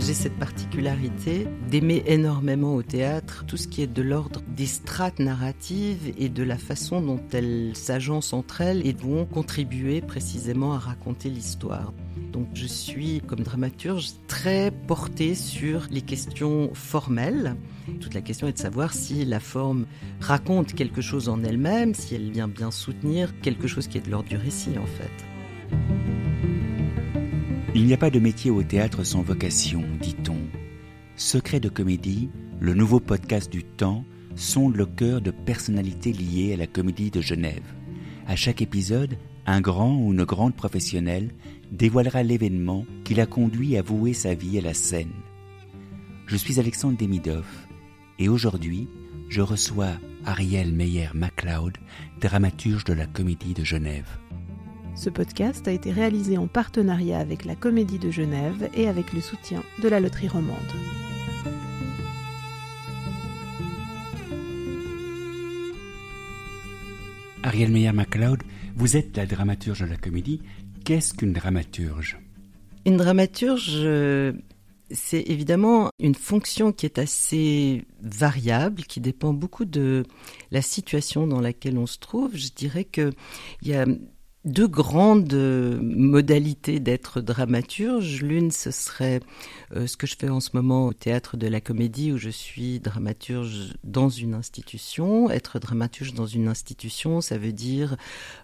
J'ai cette particularité d'aimer énormément au théâtre tout ce qui est de l'ordre des strates narratives et de la façon dont elles s'agencent entre elles et vont contribuer précisément à raconter l'histoire. Donc je suis, comme dramaturge, très portée sur les questions formelles. Toute la question est de savoir si la forme raconte quelque chose en elle-même, si elle vient bien soutenir quelque chose qui est de l'ordre du récit en fait. Il n'y a pas de métier au théâtre sans vocation, dit-on. Secret de comédie, le nouveau podcast du temps, sonde le cœur de personnalités liées à la comédie de Genève. À chaque épisode, un grand ou une grande professionnelle dévoilera l'événement qui l'a conduit à vouer sa vie à la scène. Je suis Alexandre Demidov et aujourd'hui, je reçois Ariel Meyer-MacLeod, dramaturge de la Comédie de Genève. Ce podcast a été réalisé en partenariat avec la Comédie de Genève et avec le soutien de la Loterie Romande. Ariel Meyer-MacLeod, vous êtes la dramaturge de la comédie. Qu'est-ce qu'une dramaturge? Une dramaturge, c'est évidemment une fonction qui est assez variable, qui dépend beaucoup de la situation dans laquelle on se trouve. Je dirais qu'il y a deux grandes modalités d'être dramaturge. L'une, ce serait euh, ce que je fais en ce moment au théâtre de la comédie, où je suis dramaturge dans une institution. Être dramaturge dans une institution, ça veut dire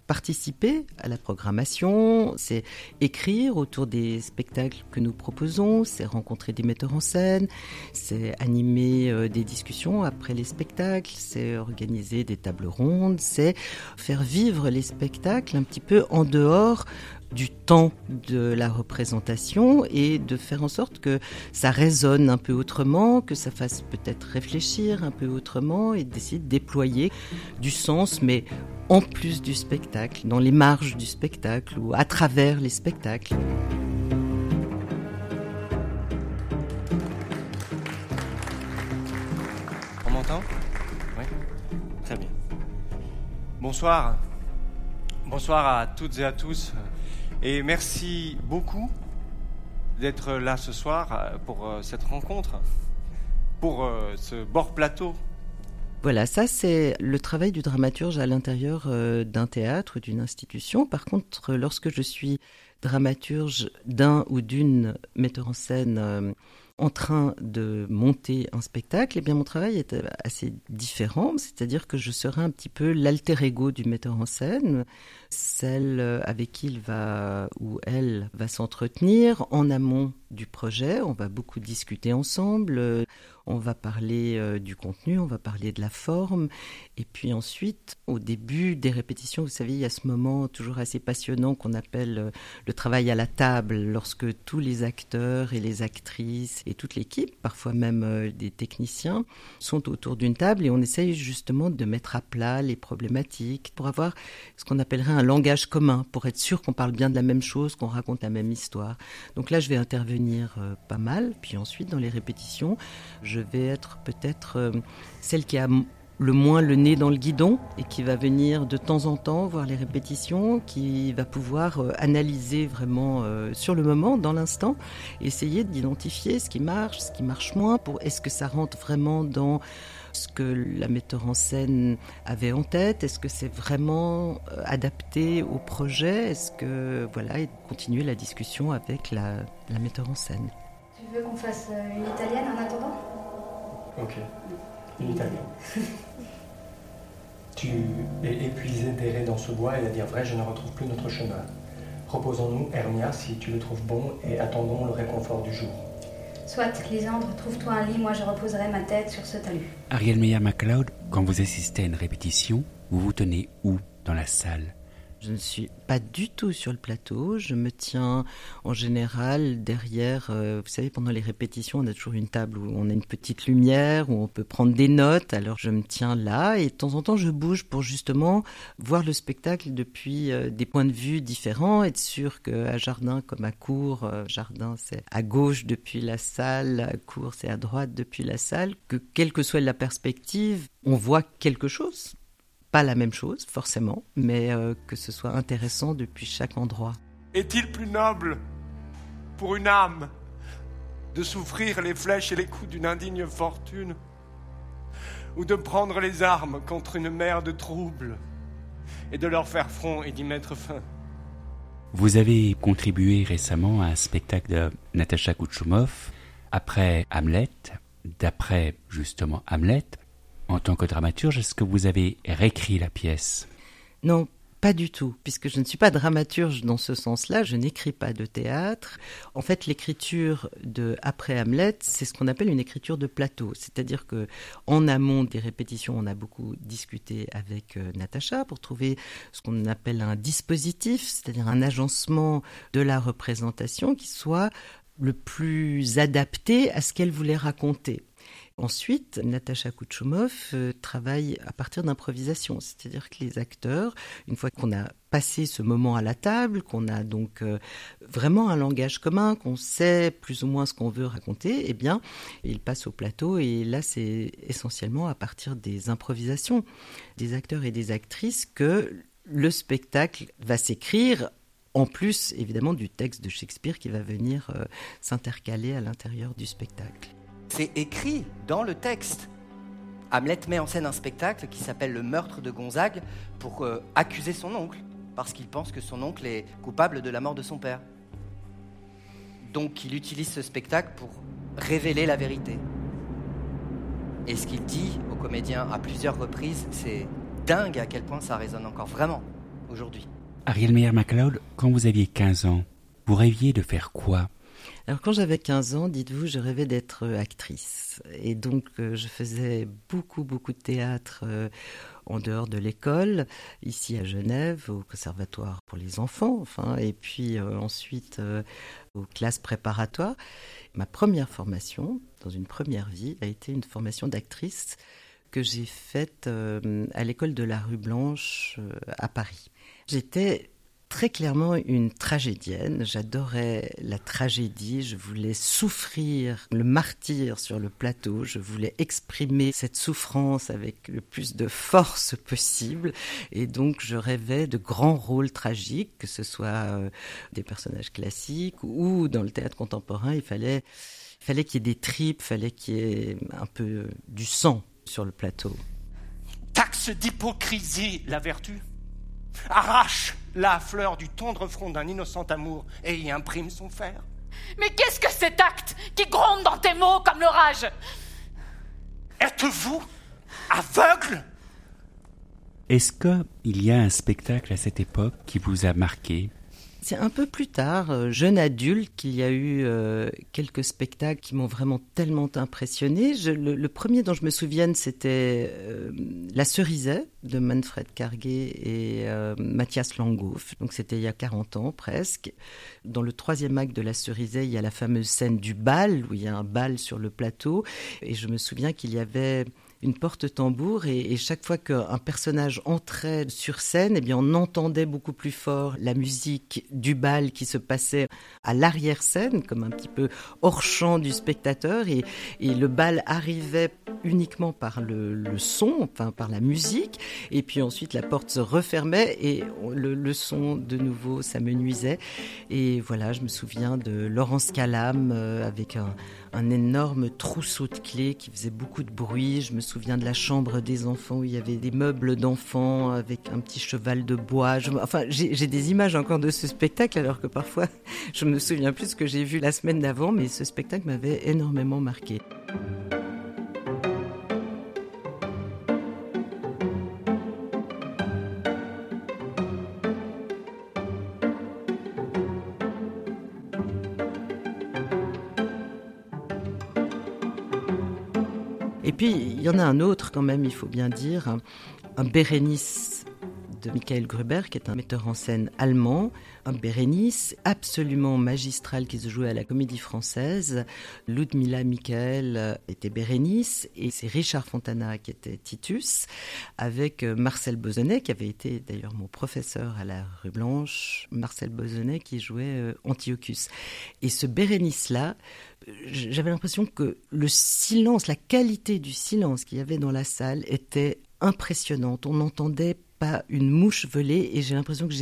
participer à la programmation, c'est écrire autour des spectacles que nous proposons, c'est rencontrer des metteurs en scène, c'est animer euh, des discussions après les spectacles, c'est organiser des tables rondes, c'est faire vivre les spectacles un petit peu en dehors du temps de la représentation et de faire en sorte que ça résonne un peu autrement, que ça fasse peut-être réfléchir un peu autrement et d'essayer de déployer du sens, mais en plus du spectacle, dans les marges du spectacle ou à travers les spectacles. On m'entend? Oui Très bien. Bonsoir. Bonsoir à toutes et à tous. Et merci beaucoup d'être là ce soir euh, pour euh, cette rencontre, pour euh, ce bord plateau. Voilà, ça c'est le travail du dramaturge à l'intérieur d'un théâtre, d'une institution. Par contre, lorsque je suis dramaturge d'un ou d'une metteur en scène en train de monter un spectacle, eh bien mon travail est assez différent, c'est-à-dire que je serai un petit peu l'alter ego du metteur en scène, celle avec qui il va ou elle va s'entretenir en amont du projet. On va beaucoup discuter ensemble. On va parler euh, du contenu, on va parler de la forme. Et puis ensuite, au début des répétitions, vous savez, il y a ce moment toujours assez passionnant qu'on appelle euh, le travail à la table, lorsque tous les acteurs et les actrices et toute l'équipe, parfois même euh, des techniciens, sont autour d'une table et on essaye justement de mettre à plat les problématiques pour avoir ce qu'on appellerait un langage commun, pour être sûr qu'on parle bien de la même chose, qu'on raconte la même histoire. Donc là, je vais intervenir pas mal. Puis ensuite, dans les répétitions, je je vais être peut-être euh, celle qui a le moins le nez dans le guidon et qui va venir de temps en temps voir les répétitions, qui va pouvoir euh, analyser vraiment euh, sur le moment, dans l'instant, essayer d'identifier ce qui marche, ce qui marche moins, pour est-ce que ça rentre vraiment dans ce que la metteur en scène avait en tête, est-ce que c'est vraiment adapté au projet, est-ce que voilà, et continuer la discussion avec la, la metteur en scène? Tu veux qu'on fasse une italienne en attendant? Ok. Une italienne. tu es épuisé d'errer dans ce bois et à dire vrai, je ne retrouve plus notre chemin. Reposons-nous, Hermia, si tu le trouves bon, et attendons le réconfort du jour. Soit, Lysandre, trouve-toi un lit, moi je reposerai ma tête sur ce talus. Ariel Meyer-MacLeod, quand vous assistez à une répétition, vous vous tenez où dans la salle? Je ne suis pas du tout sur le plateau. Je me tiens en général derrière. Euh, vous savez, pendant les répétitions, on a toujours une table où on a une petite lumière, où on peut prendre des notes. Alors je me tiens là et de temps en temps je bouge pour justement voir le spectacle depuis euh, des points de vue différents. Être sûr qu'à jardin comme à cour, euh, jardin c'est à gauche depuis la salle, à cour c'est à droite depuis la salle. Que quelle que soit la perspective, on voit quelque chose pas la même chose, forcément, mais euh, que ce soit intéressant depuis chaque endroit. Est-il plus noble pour une âme de souffrir les flèches et les coups d'une indigne fortune, ou de prendre les armes contre une mer de troubles, et de leur faire front et d'y mettre fin? Vous avez contribué récemment à un spectacle de Natacha Kouchoumov, après Hamlet, d'après justement Hamlet. En tant que dramaturge, est-ce que vous avez réécrit la pièce? Non, pas du tout, puisque je ne suis pas dramaturge dans ce sens-là, je n'écris pas de théâtre. En fait, l'écriture de après Hamlet, c'est ce qu'on appelle une écriture de plateau, c'est-à-dire que en amont des répétitions, on a beaucoup discuté avec euh, Natacha pour trouver ce qu'on appelle un dispositif, c'est-à-dire un agencement de la représentation qui soit le plus adapté à ce qu'elle voulait raconter. Ensuite, Natacha Kouchoumov euh, travaille à partir d'improvisation, c'est-à-dire que les acteurs, une fois qu'on a passé ce moment à la table, qu'on a donc euh, vraiment un langage commun, qu'on sait plus ou moins ce qu'on veut raconter, eh bien, ils passent au plateau et là, c'est essentiellement à partir des improvisations des acteurs et des actrices que le spectacle va s'écrire en plus évidemment du texte de Shakespeare qui va venir euh, s'intercaler à l'intérieur du spectacle. C'est écrit dans le texte. Hamlet met en scène un spectacle qui s'appelle Le meurtre de Gonzague pour euh, accuser son oncle, parce qu'il pense que son oncle est coupable de la mort de son père. Donc il utilise ce spectacle pour révéler la vérité. Et ce qu'il dit aux comédiens à plusieurs reprises, c'est dingue à quel point ça résonne encore vraiment aujourd'hui. Ariel Meyer-MacLeod, quand vous aviez 15 ans, vous rêviez de faire quoi? Alors quand j'avais 15 ans, dites-vous, je rêvais d'être euh, actrice. Et donc euh, je faisais beaucoup, beaucoup de théâtre euh, en dehors de l'école, ici à Genève, au conservatoire pour les enfants, enfin, et puis ensuite aux classes préparatoires. Ma première formation, dans une première vie, a été une formation d'actrice que j'ai faite à l'école de la rue Blanche à Paris. J'étais très clairement une tragédienne. J'adorais la tragédie. Je voulais souffrir le martyr sur le plateau. Je voulais exprimer cette souffrance avec le plus de force possible. Et donc, je rêvais de grands rôles tragiques, que ce soit euh, des personnages classiques ou dans le théâtre contemporain. Il fallait, il fallait qu'il y ait des tripes, il fallait qu'il y ait un peu du sang sur le plateau. Taxe d'hypocrisie la vertu arrache la fleur du tendre front d'un innocent amour et y imprime son fer. Mais qu'est-ce que cet acte qui gronde dans tes mots comme l'orage? Êtes-vous aveugle? Est-ce qu'il y a un spectacle à cette époque qui vous a marqué? C'est un peu plus tard, euh, jeune adulte, qu'il y a eu euh, quelques spectacles qui m'ont vraiment tellement impressionné. le, premier dont je me souviens, c'était euh, La Cerisée de Manfred Carguet et Mathias Langhoff. Donc c'était il y a 40 ans presque. Dans le troisième acte de La Cerisée, il y a la fameuse scène du bal, où il y a un bal sur le plateau. Et je me souviens qu'il y avait une porte-tambour et, chaque fois qu'un personnage entrait sur scène, eh bien on entendait beaucoup plus fort la musique du bal qui se passait à l'arrière-scène, comme un petit peu hors champ du spectateur. Et, le bal arrivait uniquement par le, son, enfin par la musique. Et puis ensuite la porte se refermait et le, le son de nouveau s'amenuisait. Et voilà, je me souviens de Laurence Calam euh, avec un, un énorme trousseau de clés qui faisait beaucoup de bruit. Je me souviens de la chambre des enfants où il y avait des meubles d'enfants avec un petit cheval de bois. enfin, j'ai des images encore de ce spectacle alors que parfois je me souviens plus ce que j'ai vu la semaine d'avant, mais ce spectacle m'avait énormément marqué. Y en a un autre quand même, il faut bien dire, un Bérénice Michael Gruber, qui est un metteur en scène allemand, un Bérénice absolument magistral qui se jouait à la comédie française. Ludmila Michael était Bérénice et c'est Richard Fontana qui était Titus, avec Marcel Bozonnet, qui avait été d'ailleurs mon professeur à la rue Blanche, Marcel Bozonnet qui jouait euh, Antiochus. Et ce Bérénice-là, j'avais l'impression que le silence, la qualité du silence qu'il y avait dans la salle était impressionnante. On n'entendait pas une mouche volée et j'ai l'impression que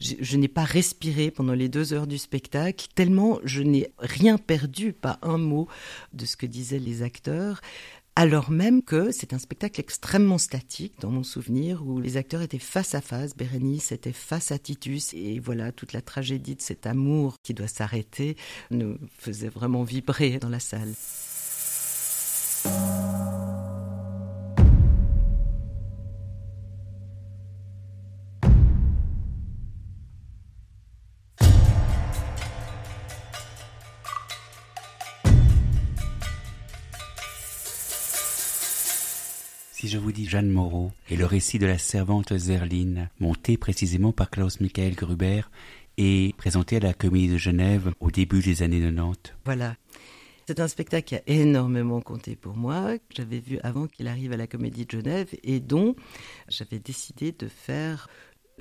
je n'ai pas respiré pendant les deux heures du spectacle, tellement je n'ai rien perdu, pas un mot de ce que disaient les acteurs alors même que c'est un spectacle extrêmement statique dans mon souvenir où les acteurs étaient face à face, Bérénice était face à Titus et voilà toute la tragédie de cet amour qui doit s'arrêter nous faisait vraiment vibrer dans la salle. Jeanne Moreau et le récit de la servante Zerline, monté précisément par Klaus Michael Gruber et présenté à la Comédie de Genève au début des années 90. Voilà. C'est un spectacle qui a énormément compté pour moi, que j'avais vu avant qu'il arrive à la Comédie de Genève et dont j'avais décidé de faire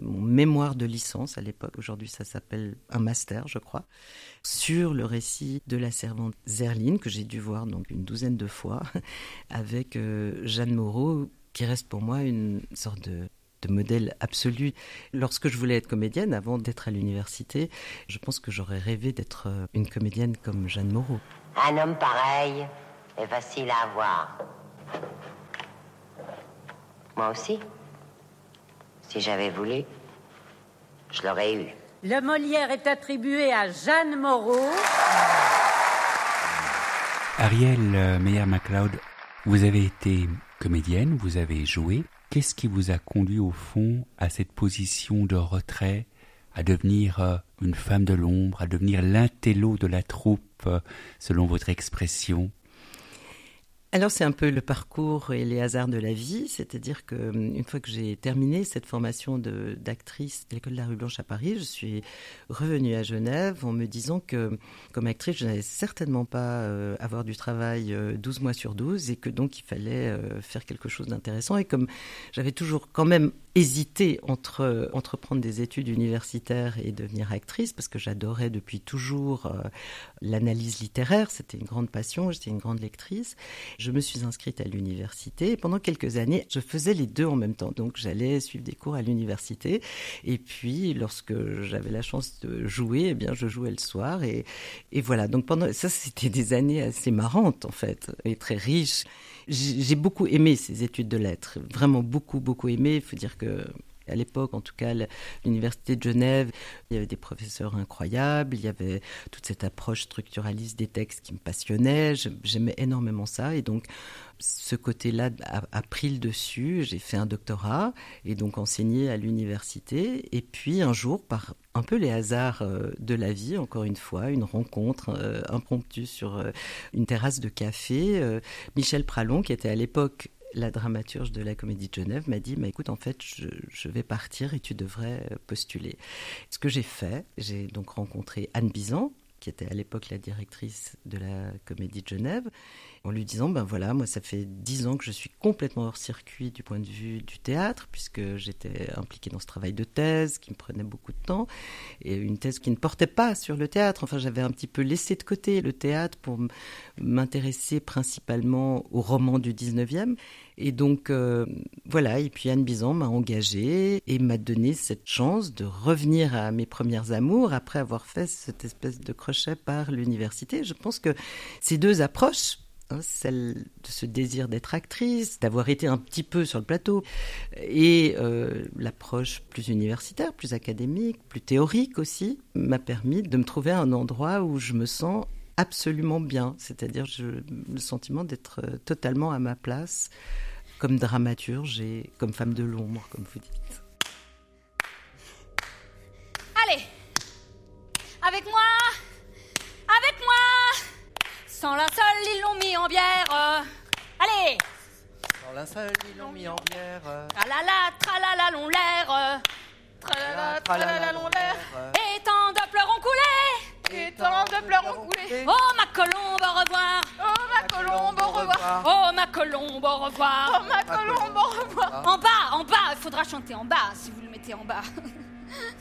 mon mémoire de licence à l'époque, aujourd'hui ça s'appelle un master je crois, sur le récit de la servante Zerline que j'ai dû voir donc une douzaine de fois avec euh, Jeanne Moreau qui reste pour moi une sorte de, de modèle absolu. Lorsque je voulais être comédienne, avant d'être à l'université, je pense que j'aurais rêvé d'être euh, une comédienne comme Jeanne Moreau. Un homme pareil est facile à avoir. Moi aussi. Si j'avais voulu, je l'aurais eu. Le Molière est attribué à Jeanne Moreau. Ariel euh, Meyer-MacLeod, vous avez été comédienne, vous avez joué. Qu'est-ce qui vous a conduit au fond à cette position de retrait, à devenir euh, une femme de l'ombre, à devenir l'intello de la troupe, euh, selon votre expression? Alors c'est un peu le parcours et les hasards de la vie, c'est-à-dire que hum, une fois que j'ai terminé cette formation d'actrice de, l'école de la rue Blanche à Paris, je suis revenue à Genève en me disant que comme actrice, je n'allais certainement pas euh, avoir du travail 12 euh, mois sur 12 et que donc il fallait euh, faire quelque chose d'intéressant. Et comme j'avais toujours quand même hésité entre entreprendre des études universitaires et devenir actrice parce que j'adorais depuis toujours l'analyse littéraire, c'était une grande passion, j'étais une grande lectrice me suis inscrite à l'université. Et pendant quelques années, je faisais les deux en même temps. Donc, j'allais suivre des cours à l'université. Et puis, lorsque j'avais la chance de jouer, eh bien, je jouais le soir. Et, et voilà. Donc, pendant ça, c'était des années assez marrantes, en fait, et très riches. J'ai beaucoup aimé ces études de lettres. Vraiment beaucoup, beaucoup aimé. Il faut dire que à l'époque, en tout cas, l'université de Genève, il y avait des professeurs incroyables, il y avait toute cette approche structuraliste des textes qui me passionnait, j'aimais énormément ça, et donc ce côté-là a, pris le dessus. J'ai fait un doctorat et donc enseigné à l'université. Et puis un jour, par un peu les hasards euh, de la vie, encore une fois, une rencontre euh, impromptue sur euh, une terrasse de café, Michel Pralon, qui était à l'époque la dramaturge de la Comédie de Genève m'a dit, mais écoute, en fait, je, vais partir et tu devrais postuler. Ce que j'ai fait, j'ai donc rencontré Anne Bizan, qui était à l'époque la directrice de la Comédie de Genève, en lui disant, ben voilà, moi ça fait dix ans que je suis complètement hors circuit du point de vue du théâtre, puisque j'étais impliquée dans ce travail de thèse qui me prenait beaucoup de temps, et une thèse qui ne portait pas sur le théâtre. Enfin, j'avais un petit peu laissé de côté le théâtre pour m'intéresser principalement au roman du 19e. Et donc, euh, voilà, et puis Anne Bizan m'a engagée et m'a donné cette chance de revenir à mes premières amours après avoir fait cette espèce de crochet par l'université. Je pense que ces deux approches Hein, celle de ce désir d'être actrice, d'avoir été un petit peu sur le plateau, et euh, l'approche plus universitaire, plus académique, plus théorique aussi, m'a permis de me trouver à un endroit où je me sens absolument bien, c'est-à-dire le sentiment d'être euh, totalement à ma place comme dramaturge et comme femme de l'ombre, comme vous dites. Allez, avec moi sans linceul, ils l'ont mis en bière. Allez Sans linceul, ils l'ont mis en bière. Tralala, tralala, l'on l'air. Tralala, tralala, l'on l'air. Et tant de pleurs ont coulé. Et tant de pleurs ont coulé. Oh ma colombe, au revoir. Oh ma colombe, au revoir. Oh ma colombe, au revoir. Oh ma colombe, au revoir. En bas, en bas, il faudra chanter en bas si vous le mettez en bas.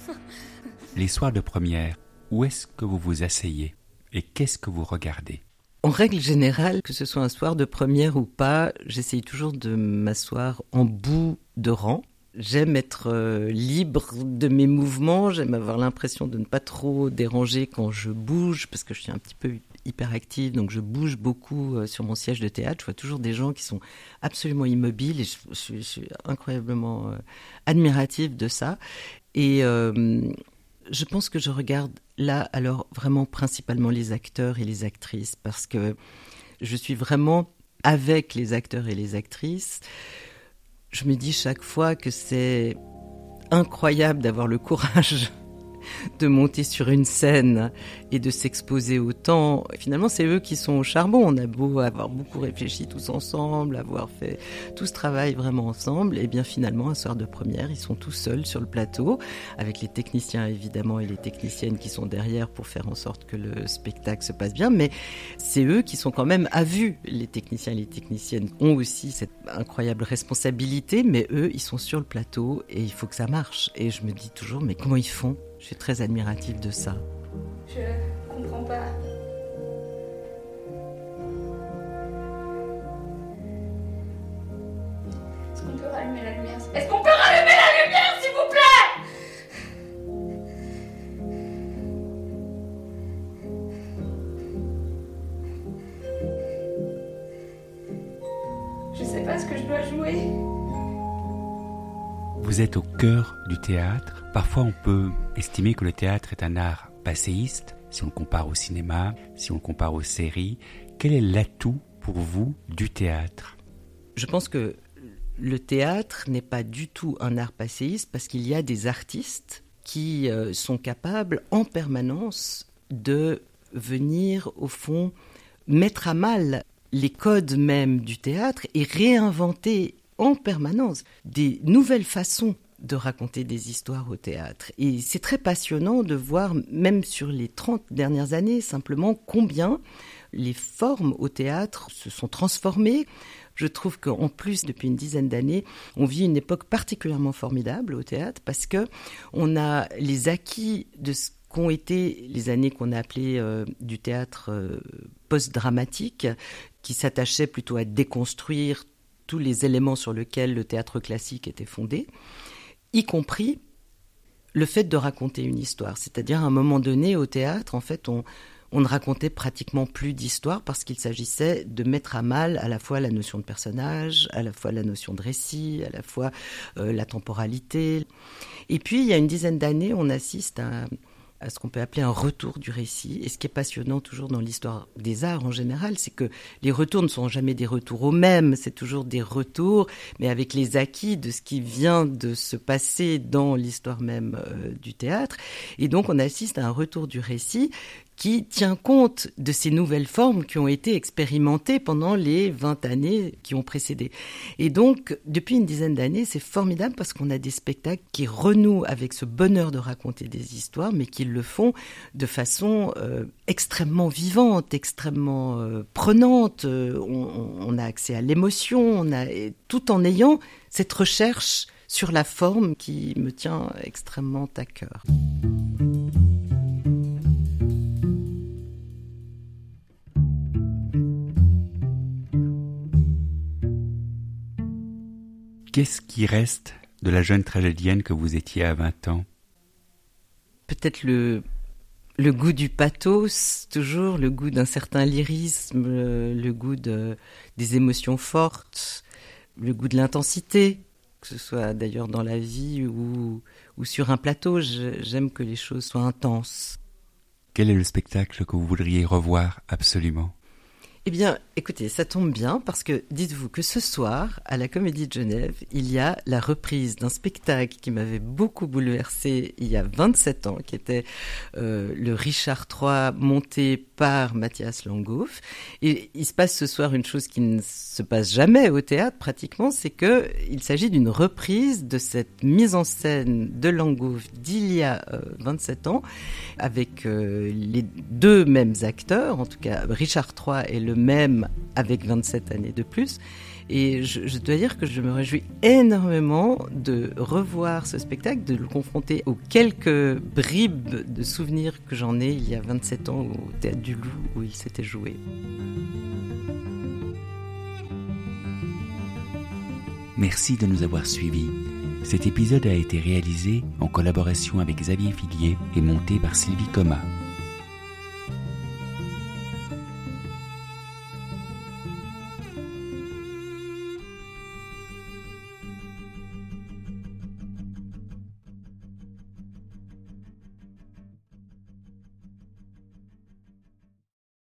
Les soirs de première, où est-ce que vous vous asseyez et qu'est-ce que vous regardez? En règle générale, que ce soit un soir de première ou pas, j'essaye toujours de m'asseoir en bout de rang. J'aime être euh, libre de mes mouvements, j'aime avoir l'impression de ne pas trop déranger quand je bouge, parce que je suis un petit peu hyperactive, donc je bouge beaucoup euh, sur mon siège de théâtre. Je vois toujours des gens qui sont absolument immobiles et je, suis incroyablement euh, admirative de ça. Et je pense que je regarde là alors vraiment principalement les acteurs et les actrices, parce que je suis vraiment avec les acteurs et les actrices je me dis chaque fois que c'est incroyable d'avoir le courage de monter sur une scène et de s'exposer autant. Finalement, c'est eux qui sont au charbon. On a beau avoir beaucoup réfléchi tous ensemble, avoir fait tout ce travail vraiment ensemble, et bien finalement, un soir de première, ils sont tous seuls sur le plateau, avec les techniciens évidemment et les techniciennes qui sont derrière pour faire en sorte que le spectacle se passe bien. Mais c'est eux qui sont quand même à vue. Les techniciens et les techniciennes ont aussi cette incroyable responsabilité, mais eux, ils sont sur le plateau et il faut que ça marche. Et je me dis toujours, mais comment ils font? Je suis très admirative de ça. Vous êtes au cœur du théâtre Parfois, on peut estimer que le théâtre est un art passéiste, si on le compare au cinéma, si on le compare aux séries. Quel est l'atout pour vous du théâtre? Je pense que le théâtre n'est pas du tout un art passéiste parce qu'il y a des artistes qui euh, sont capables en permanence de venir, au fond, mettre à mal les codes même du théâtre et réinventer en permanence des nouvelles façons de raconter des histoires au théâtre. Et c'est très passionnant de voir, même sur les 30 dernières années, simplement combien les formes au théâtre se sont transformées. Je trouve qu'en plus, depuis une dizaine d'années, on vit une époque particulièrement formidable au théâtre parce que on a les acquis de ce qu'ont été les années qu'on a appelées euh, du théâtre euh, post-dramatique, qui s'attachait plutôt à déconstruire tous les éléments sur lesquels le théâtre classique était fondé y compris le fait de raconter une histoire. C'est-à-dire, à un moment donné, au théâtre, en fait, on, ne racontait pratiquement plus d'histoire parce qu'il s'agissait de mettre à mal à la fois la notion de personnage, à la fois la notion de récit, à la fois euh, la temporalité. Et puis, il y a une dizaine d'années, on assiste à à ce qu'on peut appeler un retour du récit. Et ce qui est passionnant toujours dans l'histoire des arts en général, c'est que les retours ne sont jamais des retours aux mêmes, c'est toujours des retours, mais avec les acquis de ce qui vient de se passer dans l'histoire même euh, du théâtre. Et donc on assiste à un retour du récit qui tient compte de ces nouvelles formes qui ont été expérimentées pendant les 20 années qui ont précédé. Et donc, depuis une dizaine d'années, c'est formidable parce qu'on a des spectacles qui renouent avec ce bonheur de raconter des histoires, mais qui le font de façon euh, extrêmement vivante, extrêmement euh, prenante. Euh, on, a accès à l'émotion, tout en ayant cette recherche sur la forme qui me tient extrêmement à cœur. Qu'est-ce qui reste de la jeune tragédienne que vous étiez à 20 ans? Peut-être le, le goût du pathos, toujours, le goût d'un certain lyrisme, le, goût de, des émotions fortes, le goût de l'intensité, que ce soit d'ailleurs dans la vie ou, ou sur un plateau. J'aime que les choses soient intenses. Quel est le spectacle que vous voudriez revoir absolument? Eh bien, écoutez, ça tombe bien parce que dites-vous que ce soir, à la Comédie de Genève, il y a la reprise d'un spectacle qui m'avait beaucoup bouleversé il y a 27 ans, qui était euh, le Richard III monté par Mathias Langhoff. Et il se passe ce soir une chose qui ne se passe jamais au théâtre pratiquement, c'est que il s'agit d'une reprise de cette mise en scène de Langhoff d'il y a 27 euh, ans, avec euh, les deux mêmes acteurs, en tout cas Richard III et le même avec 27 années de plus. Et je, dois dire que je me réjouis énormément de revoir ce spectacle, de le confronter aux quelques bribes de souvenirs que j'en ai il y a 27 ans au Théâtre du Loup où il s'était joué. Merci de nous avoir suivis. Cet épisode a été réalisé en collaboration avec Xavier Filier et monté par Sylvie Coma.